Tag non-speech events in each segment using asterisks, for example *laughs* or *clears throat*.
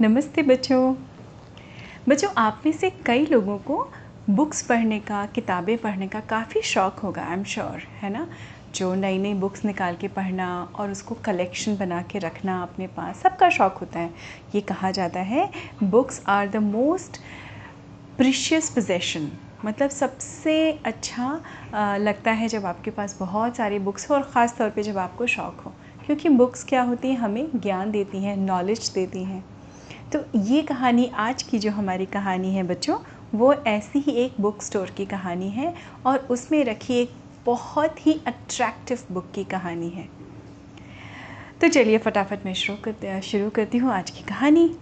नमस्ते बच्चों। बच्चों, आप में से कई लोगों को बुक्स पढ़ने का, किताबें पढ़ने का काफ़ी शौक़ होगा आई एम श्योर है ना? जो नई नई बुक्स निकाल के पढ़ना और उसको कलेक्शन बना के रखना अपने पास, सबका शौक़ होता है। ये कहा जाता है books are the most precious possession मतलब सबसे अच्छा लगता है जब आपके पास बहुत सारी बुक्स हो और ख़ास तौर पे जब आपको शौक़ हो। क्योंकि बुक्स क्या होती हैं, हमें ज्ञान देती हैं नॉलेज देती हैं। तो ये कहानी आज की जो हमारी कहानी है बच्चों, वो ऐसी ही एक बुक स्टोर की कहानी है और उसमें रखी एक बहुत ही अट्रैक्टिव बुक की कहानी है। तो चलिए फटाफट मैं शुरू करते, शुरू करती हूँ आज की कहानी।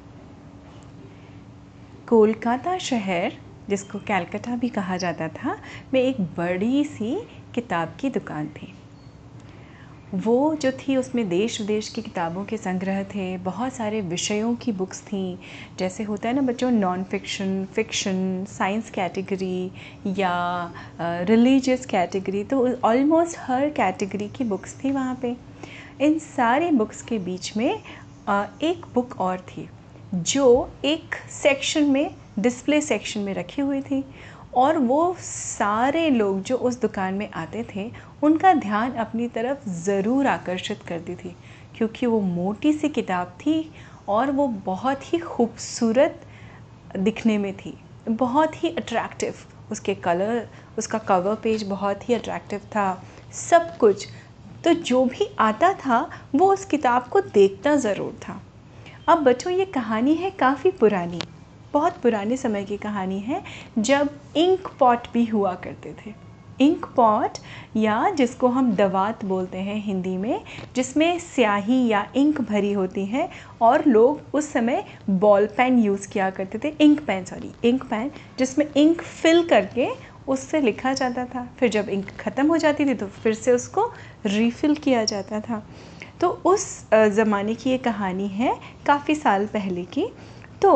कोलकाता शहर, जिसको कैलकटा भी कहा जाता था, में एक बड़ी सी किताब की दुकान थी। वो जो थी उसमें देश विदेश की किताबों के संग्रह थे, बहुत सारे विषयों की बुक्स थी, जैसे होता है ना बच्चों non fiction fiction science category या रिलीजियस कैटेगरी तो ऑलमोस्ट हर कैटेगरी की बुक्स थी वहाँ पे। इन सारी बुक्स के बीच में एक बुक और थी, जो एक सेक्शन में डिस्प्ले सेक्शन में रखी हुई थी और वो सारे लोग जो उस दुकान में आते थे उनका ध्यान अपनी तरफ़ ज़रूर आकर्षित करती थी, क्योंकि वो मोटी सी किताब थी और वो बहुत ही खूबसूरत दिखने में थी। बहुत ही अट्रैक्टिव उसके कलर उसका कवर पेज बहुत ही अट्रैक्टिव था। सब कुछ। तो जो भी आता था, वो उस किताब को देखता ज़रूर था। अब बच्चों, ये कहानी है काफ़ी पुरानी। बहुत पुराने समय की कहानी है, जब इंक पॉट भी हुआ करते थे। इंक पॉट या जिसको हम दवात बोलते हैं हिंदी में, जिसमें स्याही या इंक भरी होती है और लोग उस समय बॉल पेन यूज़ किया करते थे ink pen sorry ink pen जिसमें इंक फिल करके उससे लिखा जाता था। फिर जब इंक ख़त्म हो जाती थी तो फिर से उसको रीफ़िल किया जाता था। तो उस ज़माने की ये कहानी है काफ़ी साल पहले की। तो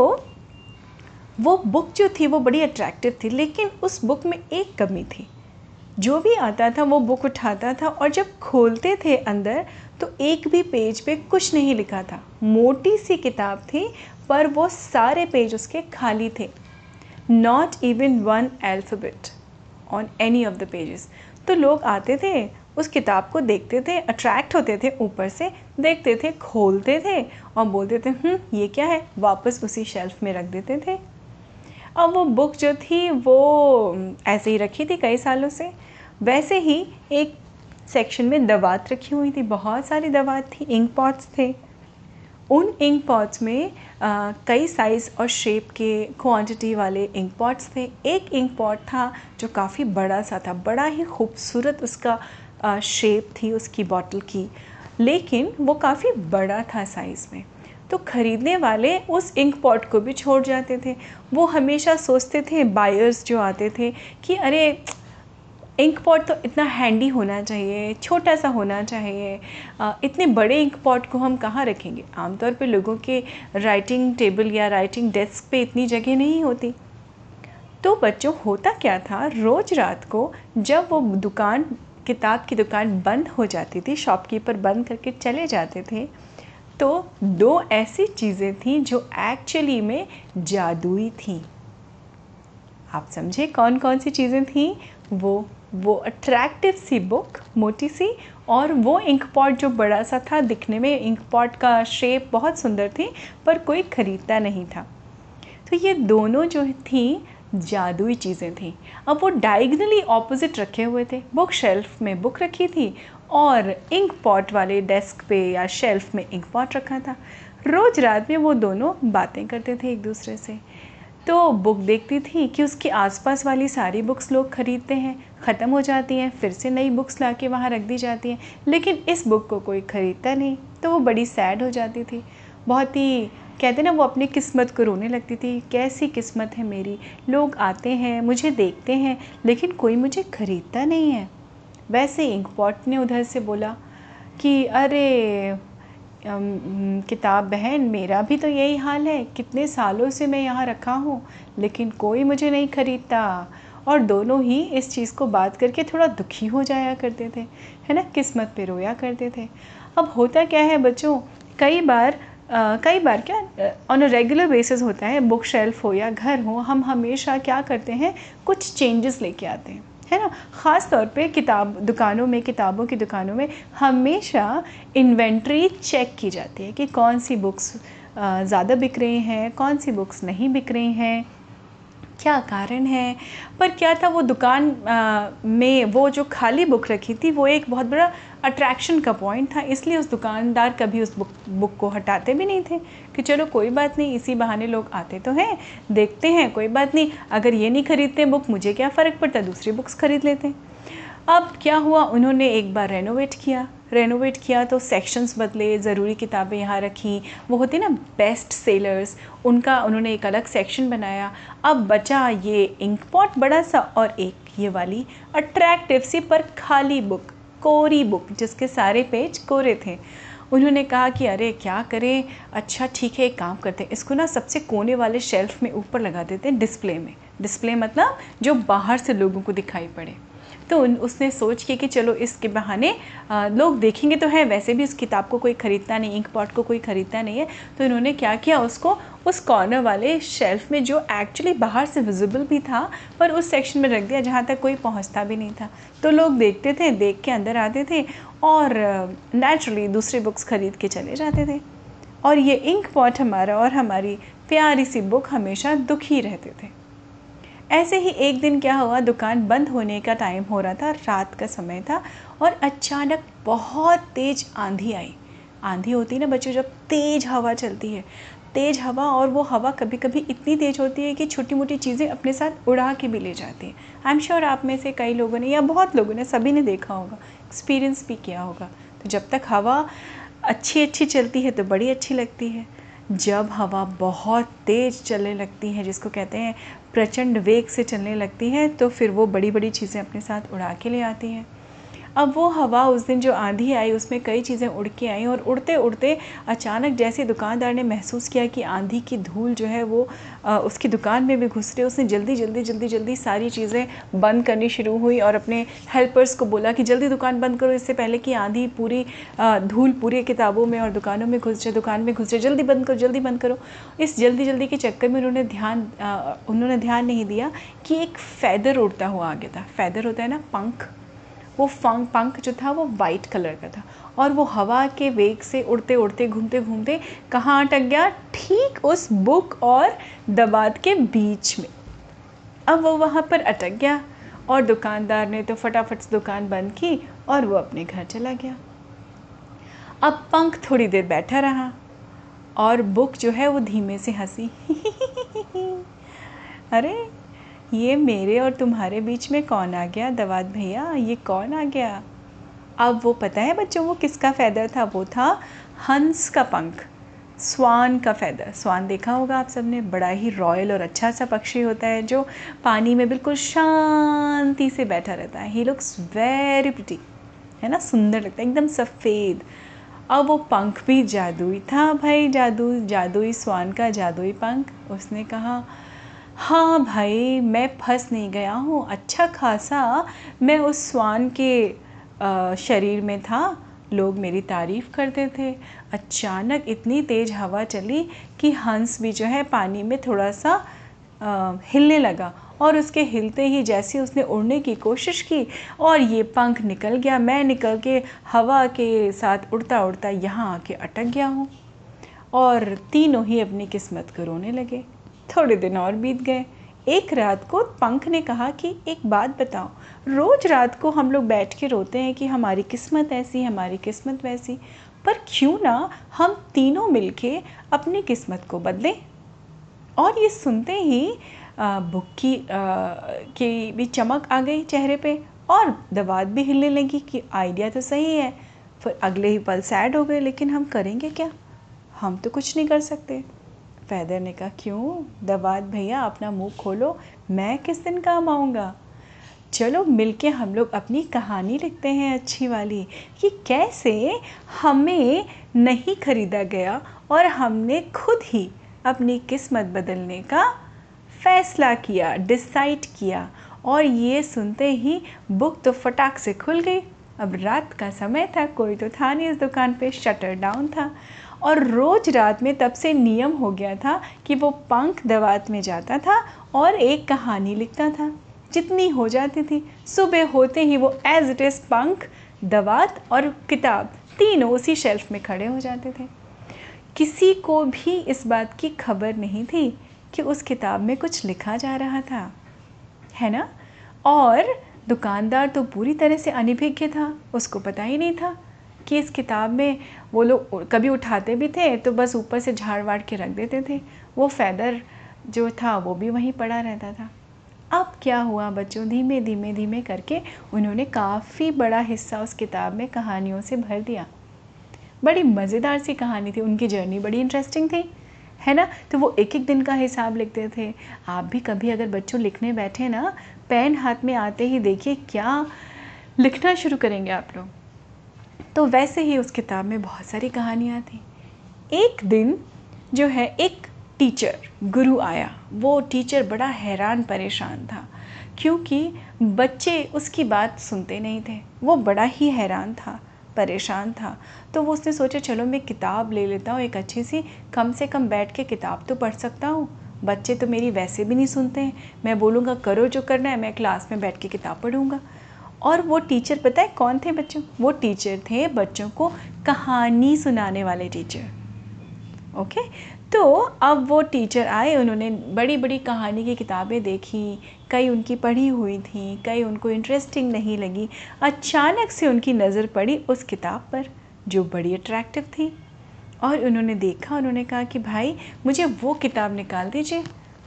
वो बुक जो थी वो बड़ी अट्रैक्टिव थी, लेकिन उस बुक में एक कमी थी। जो भी आता था वो बुक उठाता था और जब खोलते थे अंदर तो एक भी पेज पे कुछ नहीं लिखा था। मोटी सी किताब थी पर वो सारे पेज उसके खाली थे। Not even one alphabet on any of the pages तो लोग आते थे उस किताब को देखते थे अट्रैक्ट होते थे ऊपर से देखते थे खोलते थे और बोलते थे हम्म, ये क्या है? वापस उसी शेल्फ में रख देते थे। अब वो बुक जो थी वो ऐसे ही रखी थी कई सालों से। वैसे ही एक सेक्शन में दवात रखी हुई थी बहुत सारी दवात थी इंक पॉट्स थे। उन इंक पॉट्स में आ, कई साइज़ और शेप के क्वांटिटी वाले इंक पॉट्स थे। एक इंक पॉट था जो काफ़ी बड़ा सा था बड़ा ही खूबसूरत उसका आ, शेप थी उसकी बॉटल की। लेकिन वो काफ़ी बड़ा था साइज़ में। तो ख़रीदने वाले उस इंक पॉट को भी छोड़ जाते थे। वो हमेशा सोचते थे बायर्स जो आते थे कि अरे इंक पॉट तो इतना हैंडी होना चाहिए, छोटा सा होना चाहिए। इतने बड़े इंक पॉट को हम कहाँ रखेंगे? आमतौर पे लोगों के राइटिंग टेबल या राइटिंग डेस्क पे इतनी जगह नहीं होती। तो बच्चों, होता क्या था? रोज़ रात को जब वो दुकान, किताब की दुकान बंद हो जाती थी शॉपकीपर बंद करके चले जाते थे तो दो ऐसी चीज़ें थी जो एक्चुअली में जादुई थी। आप समझे कौन कौन सी चीज़ें थी? वो वो अट्रैक्टिव सी बुक मोटी सी, और वो इंक पॉट जो बड़ा सा था, दिखने में इंक पॉट का शेप बहुत सुंदर थी, पर कोई ख़रीदता नहीं था। तो ये दोनों जो थी, जादुई चीज़ें थी। अब वो डायगनली ऑपोजिट रखे हुए थे। बुक शेल्फ में बुक रखी थी और इंक पॉट वाले डेस्क पे या शेल्फ में इंक पॉट रखा था। रोज़ रात में वो दोनों बातें करते थे एक दूसरे से। तो बुक देखती थी कि उसके आसपास वाली सारी बुक्स लोग ख़रीदते हैं, ख़त्म हो जाती हैं, फिर से नई बुक्स ला के वहाँ रख दी जाती हैं। लेकिन इस बुक को कोई ख़रीदता नहीं तो वो बड़ी सैड हो जाती थी। बहुत ही, कहते ना, वो अपनी किस्मत को रोने लगती थी, कैसी किस्मत है मेरी? लोग आते हैं, मुझे देखते हैं, लेकिन कोई मुझे ख़रीदता नहीं है। वैसे इंक पॉट ने उधर से बोला कि, अरे किताब बहन मेरा भी तो यही हाल है। कितने सालों से मैं यहाँ रखा हूँ लेकिन कोई मुझे नहीं ख़रीदता। और दोनों ही इस चीज़ को बात करके थोड़ा दुखी हो जाया करते थे है ना? किस्मत पे रोया करते थे। अब होता क्या है बच्चों कई बार आ, कई बार क्या ऑन अ रेगुलर बेसिस होता है बुक शेल्फ हो या घर हो हम हमेशा क्या करते हैं कुछ चेंजेस लेके आते हैं। है ना? ख़ास तौर पे किताब, दुकानों में, किताबों की दुकानों में हमेशा इन्वेंट्री चेक की जाती है कि कौन सी बुक्स ज़्यादा बिक रही हैं, कौन सी बुक्स नहीं बिक रही हैं। क्या कारण है? पर क्या था वो दुकान आ, में वो जो खाली बुक रखी थी वो एक बहुत बड़ा अट्रैक्शन का पॉइंट था इसलिए उस दुकानदार कभी उस बुक बुक को हटाते भी नहीं थे कि चलो कोई बात नहीं इसी बहाने लोग आते तो हैं देखते हैं कोई बात नहीं अगर ये नहीं खरीदते बुक मुझे क्या फ़र्क पड़ता दूसरी बुक्स खरीद लेते। अब क्या हुआ उन्होंने एक बार रेनोवेट किया। रेनोवेट किया तो सेक्शंस बदले, ज़रूरी किताबें यहाँ रखी। वो होती ना बेस्ट सेलर्स उनका, उन्होंने एक अलग सेक्शन बनाया। अब बचा ये इंक पॉट बड़ा सा और एक ये वाली अट्रैक्टिव सी पर खाली बुक कोरी बुक जिसके सारे पेज कोरे थे। उन्होंने कहा कि अरे, क्या करें? अच्छा ठीक है, एक काम करते हैं। इसको ना सबसे कोने वाले शेल्फ में ऊपर लगा देते हैं डिस्प्ले में। डिस्प्ले मतलब जो बाहर से लोगों को दिखाई पड़े। तो उन, उसने सोच की कि चलो इसके बहाने लोग देखेंगे तो है, वैसे भी उस किताब को कोई ख़रीदता नहीं इंक पॉट को कोई ख़रीदता नहीं है। तो इन्होंने क्या किया, उसको उस कॉर्नर वाले शेल्फ में जो एक्चुअली बाहर से विजिबल भी था, पर उस सेक्शन में रख दिया जहाँ तक कोई पहुँचता भी नहीं था। तो लोग देखते थे, देख के अंदर आते थे और नेचुरली दूसरी बुक्स ख़रीद के चले जाते थे। और ये इंक पॉट हमारा और हमारी प्यारी सी बुक हमेशा दुखी रहते थे। ऐसे ही एक दिन क्या हुआ, दुकान बंद होने का टाइम हो रहा था, रात का समय था और अचानक बहुत तेज़ आंधी आई। आंधी होती है ना बच्चों, जब तेज़ हवा चलती है। तेज़ हवा और वो हवा कभी कभी इतनी तेज़ होती है कि छोटी मोटी चीज़ें अपने साथ उड़ा के भी ले जाती हैं। आई एम श्योर आप में से कई लोगों ने या बहुत लोगों ने, सभी ने देखा होगा एक्सपीरियंस भी किया होगा। तो जब तक हवा अच्छी अच्छी चलती है तो बड़ी अच्छी लगती है। जब हवा बहुत तेज़ चलने लगती है, जिसको कहते हैं प्रचंड वेग से चलने लगती है तो फिर वो बड़ी बड़ी चीज़ें अपने साथ उड़ा के ले आती हैं। अब वो हवा उस दिन जो आंधी आई उसमें कई चीज़ें उड़ के आई और उड़ते उड़ते अचानक जैसे दुकानदार ने महसूस किया कि आंधी की धूल जो है वो आ, उसकी दुकान में भी घुस रही उसने जल्दी जल्दी जल्दी जल्दी सारी चीज़ें बंद करनी शुरू हुई और अपने हेल्पर्स को बोला कि जल्दी दुकान बंद करो इससे पहले कि आंधी पूरी धूल पूरी किताबों में और दुकानों में घुस जाए दुकान में घुस जाए जल्दी बंद करो जल्दी बंद करो। इस जल्दी जल्दी के चक्कर में उन्होंने ध्यान उन्होंने ध्यान नहीं दिया कि एक फैदर उड़ता हुआ आ गया था। फैदर होता है ना पंख। वो फंक पंख जो था वो वाइट कलर का था। और वो हवा के वेग से उड़ते उड़ते, घूमते घूमते कहाँ अटक गया? ठीक उस बुक और दबाद के बीच में। अब वो वहाँ पर अटक गया और दुकानदार ने तो फटाफट से दुकान बंद की और वो अपने घर चला गया। अब पंख थोड़ी देर बैठा रहा और बुक जो है वो धीमे से हँसी। *laughs* अरे ये मेरे और तुम्हारे बीच में कौन आ गया, दवाद भैया? ये कौन आ गया? अब वो पता है बच्चों, वो किसका फ़ैदर था? वो था हंस का पंख, स्वान का फ़ैदर स्वान देखा होगा आप सबने? बड़ा ही रॉयल और अच्छा सा पक्षी होता है जो पानी में बिल्कुल शांति से बैठा रहता है। ही लुक्स वेरी प्रिटी है ना? सुंदर लगता है, एकदम सफ़ेद। अब वो पंख भी जादुई था भाई, जादू, जादुई स्वान का जादुई पंख। उसने कहा हाँ भाई मैं फंस नहीं गया हूँ। अच्छा खासा मैं उस स्वान के शरीर में था। लोग मेरी तारीफ़ करते थे। अचानक इतनी तेज़ हवा चली कि हंस भी जो है पानी में थोड़ा सा आ, हिलने लगा और उसके हिलते ही जैसे उसने उड़ने की कोशिश की और ये पंख निकल गया। मैं निकल के हवा के साथ उड़ता उड़ता यहाँ आके अटक गया हूँ और तीनों ही अपनी किस्मत को रोने लगे। थोड़े दिन और बीत गए। एक रात को पंख ने कहा कि एक बात बताओ, रोज़ रात को हम लोग बैठ के रोते हैं कि हमारी किस्मत ऐसी, हमारी किस्मत वैसी, पर क्यों ना हम तीनों मिलके अपनी किस्मत को बदलें? और ये सुनते ही बुक की की भी चमक आ गई चेहरे पे और दवात भी हिलने लगी कि आइडिया तो सही है, फिर अगले ही पल सैड हो गए, लेकिन हम करेंगे क्या? हम तो कुछ नहीं कर सकते। फैदर ने कहा क्यों? दवात भैया, अपना मुँह खोलो। मैं किस दिन काम आऊँगा? चलो, मिलके हम लोग अपनी कहानी लिखते हैं, अच्छी वाली। कि कैसे? हमें नहीं ख़रीदा गया और हमने खुद ही अपनी किस्मत बदलने का फ़ैसला किया, डिसाइड किया। और ये सुनते ही बुक तो फटाक से खुल गई। अब रात का समय था, कोई तो था नहीं इस दुकान पे, शटर डाउन था। और रोज़ रात में तब से नियम हो गया था कि वो पंख दवात में जाता था और एक कहानी लिखता था। जितनी हो जाती थी, सुबह होते ही वो एज इट इज़ पंख, दवात और किताब तीनों उसी शेल्फ में खड़े हो जाते थे। किसी को भी इस बात की खबर नहीं थी कि उस किताब में कुछ लिखा जा रहा था, है ना? और दुकानदार तो पूरी तरह से अनिभिज्ञ था, उसको पता ही नहीं था। कि इस किताब में वो लोग कभी उठाते भी थे तो बस ऊपर से झाड़ वाड़ के रख देते थे। वो फैदर जो था, वो भी वहीं पड़ा रहता था। अब क्या हुआ बच्चों? धीमे धीमे धीमे करके उन्होंने काफ़ी बड़ा हिस्सा उस किताब में कहानियों से भर दिया। बड़ी मज़ेदार सी कहानी थी, उनकी जर्नी बड़ी इंटरेस्टिंग थी, है ना? तो वो एक एक दिन का हिसाब लिखते थे। आप भी कभी अगर बच्चों लिखने बैठे ना, पेन हाथ में आते ही देखिए क्या लिखना शुरू करेंगे आप लोग। तो वैसे ही उस किताब में बहुत सारी कहानियाँ थी। एक दिन जो है, एक टीचर गुरु आया। वो टीचर बड़ा हैरान, परेशान था, क्योंकि बच्चे उसकी बात सुनते नहीं थे। वो बड़ा ही हैरान था, परेशान था। तो वो उसने सोचा, चलो मैं किताब ले लेता हूँ, एक अच्छी सी। कम से कम बैठ के किताब तो पढ़ सकता हूँ। बच्चे तो मेरी वैसे भी नहीं सुनते हैं। मैं बोलूँगा, करो जो करना है, मैं क्लास में बैठ के किताब पढ़ूँगा। और वो टीचर पता है कौन थे बच्चों? वो टीचर थे बच्चों को कहानी सुनाने वाले टीचर ओके तो अब वो टीचर आए, उन्होंने बड़ी बड़ी कहानी की किताबें देखी, कई उनकी पढ़ी हुई थी, कई उनको इंटरेस्टिंग नहीं लगी। अचानक से उनकी नज़र पड़ी उस किताब पर, जो बड़ी अट्रैक्टिव थी। और उन्होंने देखा, उन्होंने कहा कि भाई, मुझे वो किताब निकाल दीजिए।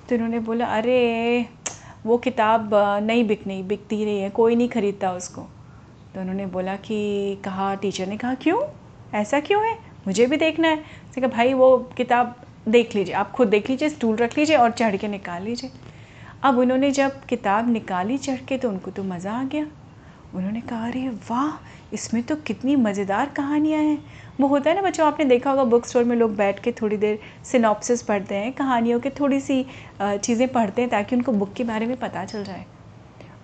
तो उन्होंने बोला, अरे वो किताब नहीं बिक, नहीं बिकती रही है, कोई नहीं ख़रीदता उसको। तो उन्होंने बोला कि, कहा, टीचर ने कहा, क्यों? ऐसा क्यों है? मुझे भी देखना है। उसने कहा, भाई, वो किताब देख लीजिए, आप खुद देख लीजिए, स्टूल रख लीजिए और चढ़ के निकाल लीजिए। अब उन्होंने जब किताब निकाली चढ़ के तो उनको तो मज़ा आ गया। उन्होंने कहा, अरे वाह! इसमें तो कितनी मज़ेदार कहानियाँ हैं। वो होता है ना, बच्चों, आपने देखा होगा बुक स्टोर में लोग बैठ के थोड़ी देर सिनॉप्सिस पढ़ते हैं, कहानियों के थोड़ी सी चीज़ें पढ़ते हैं ताकि उनको बुक के बारे में पता चल जाए।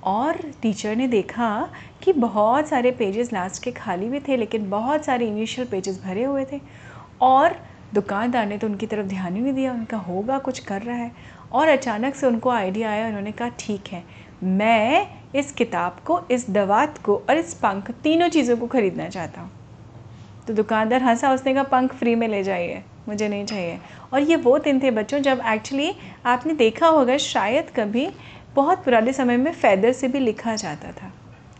और टीचर ने देखा कि बहुत सारे पेजेस लास्ट के खाली भी थे, लेकिन बहुत सारे इनिशियल पेजेस भरे हुए थे। और दुकानदार ने तो उनकी तरफ़ ध्यान ही नहीं दिया, उनका होगा, कुछ कर रहा है। और अचानक से उनको आइडिया आया, उन्होंने कहा, ठीक है, मैं इस किताब को, इस दवात को और इस पंख, तीनों चीज़ों को ख़रीदना चाहता हूँ। तो दुकानदार हंसा उसने कहा पंख फ्री में ले जाइए, मुझे नहीं चाहिए। और ये वो दिन थे बच्चों जब एक्चुअली आपने देखा होगा, शायद कभी बहुत पुराने समय में फैदर से भी लिखा जाता था।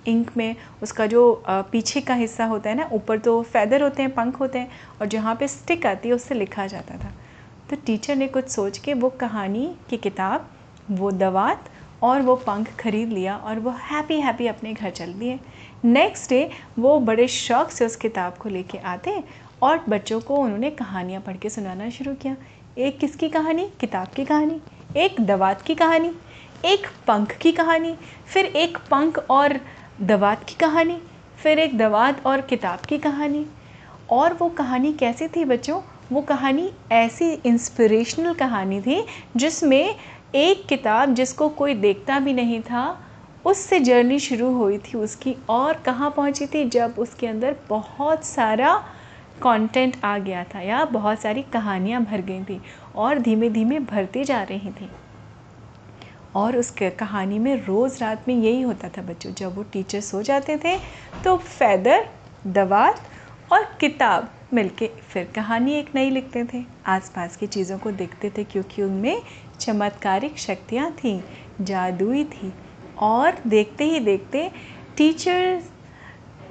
इंक में उसका जो पीछे का हिस्सा होता है ना, ऊपर तो फैदर होते हैं, पंख होते हैं, और जहाँ पे स्टिक आती है, उससे लिखा जाता था। तो टीचर ने कुछ सोच के वो कहानी की किताब, वो दवात और वो पंख खरीद लिया और वो हैप्पी हैप्पी अपने घर चल दिए। नेक्स्ट डे वो बड़े शौक से उस किताब को लेके आते और बच्चों को उन्होंने कहानियाँ पढ़ के सुनाना शुरू किया। एक किसकी कहानी? किताब की कहानी। एक दवात की कहानी। एक पंख की कहानी। फिर एक पंख और दवात की कहानी। फिर एक दवात और किताब की कहानी। और वो कहानी कैसी थी बच्चों? वो कहानी ऐसी इंस्पिरेशनल कहानी थी जिसमें एक किताब जिसको कोई देखता भी नहीं था उससे जर्नी शुरू हुई थी उसकी और कहाँ पहुँची थी जब उसके अंदर बहुत सारा कंटेंट आ गया था या बहुत सारी कहानियाँ भर गई थी और धीमे धीमे भरती जा रही थी। और उस कहानी में रोज़ रात में यही होता था बच्चों, जब वो टीचर सो जाते थे तो फैदर दवात और किताब मिलके फिर कहानी एक नई लिखते थे। आसपास की चीज़ों को देखते थे क्योंकि उनमें चमत्कारिक शक्तियाँ थीं, जादुई थी। और देखते ही देखते टीचर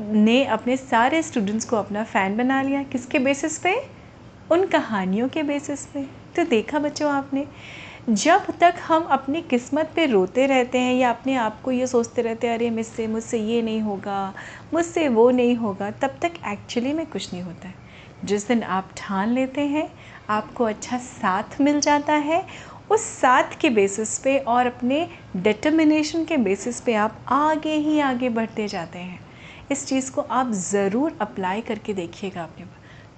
ने अपने सारे स्टूडेंट्स को अपना फ़ैन बना लिया। किसके बेसिस पे? उन कहानियों के बेसिस पे। तो देखा बच्चों आपने, जब तक हम अपनी किस्मत पे रोते रहते हैं या अपने आप को ये सोचते रहते हैं, अरे मुझसे मुझसे ये नहीं होगा, मुझसे वो नहीं होगा, तब तक एक्चुअली में कुछ नहीं होता है। जिस दिन आप ठान लेते हैं, आपको अच्छा साथ मिल जाता है उस साथ के बेसिस पे और अपने डिटर्मिनेशन के बेसिस पे आप आगे ही आगे बढ़ते जाते हैं। इस चीज़ को आप ज़रूर अप्लाई करके देखिएगा अपने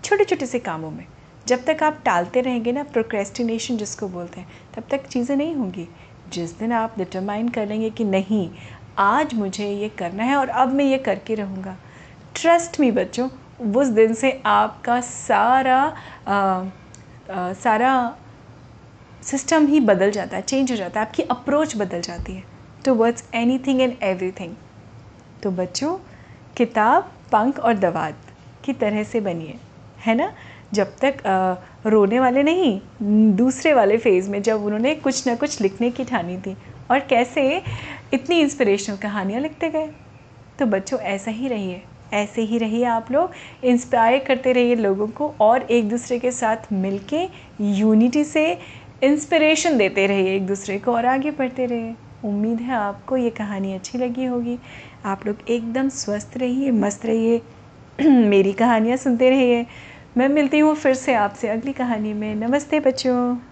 छोटे छोटे से कामों में। जब तक आप टालते रहेंगे ना प्रोक्रेस्टिनेशन जिसको बोलते हैं तब तक चीज़ें नहीं होंगी। जिस दिन आप डिटरमाइन कर लेंगे कि नहीं आज मुझे ये करना है और अब मैं ये करके रहूँगा। ट्रस्ट मी बच्चों उस दिन से आपका सारा आ, आ, सारा सिस्टम ही बदल जाता है चेंज हो जाता है आपकी अप्रोच बदल जाती है towards anything and everything तो बच्चों किताब पंख और दवात की तरह से बनिए है ना? जब तक आ, रोने वाले नहीं दूसरे वाले फ़ेज़ में जब उन्होंने कुछ ना कुछ लिखने की ठानी थी और कैसे इतनी इंस्पिरेशनल कहानियाँ लिखते गए। तो बच्चों ऐसा ही रहिए ऐसे ही रहिए आप लोग इंस्पायर करते रहिए लोगों को और एक दूसरे के साथ मिलके यूनिटी से इंस्पिरेशन देते रहिए एक दूसरे को और आगे बढ़ते रहिए। उम्मीद है आपको ये कहानी अच्छी लगी होगी। आप लोग एकदम स्वस्थ रहिए, मस्त रहिए। *clears throat* मेरी कहानियाँ सुनते रहिए। मैं मिलती हूँ फिर से आपसे अगली कहानी में। नमस्ते बच्चों।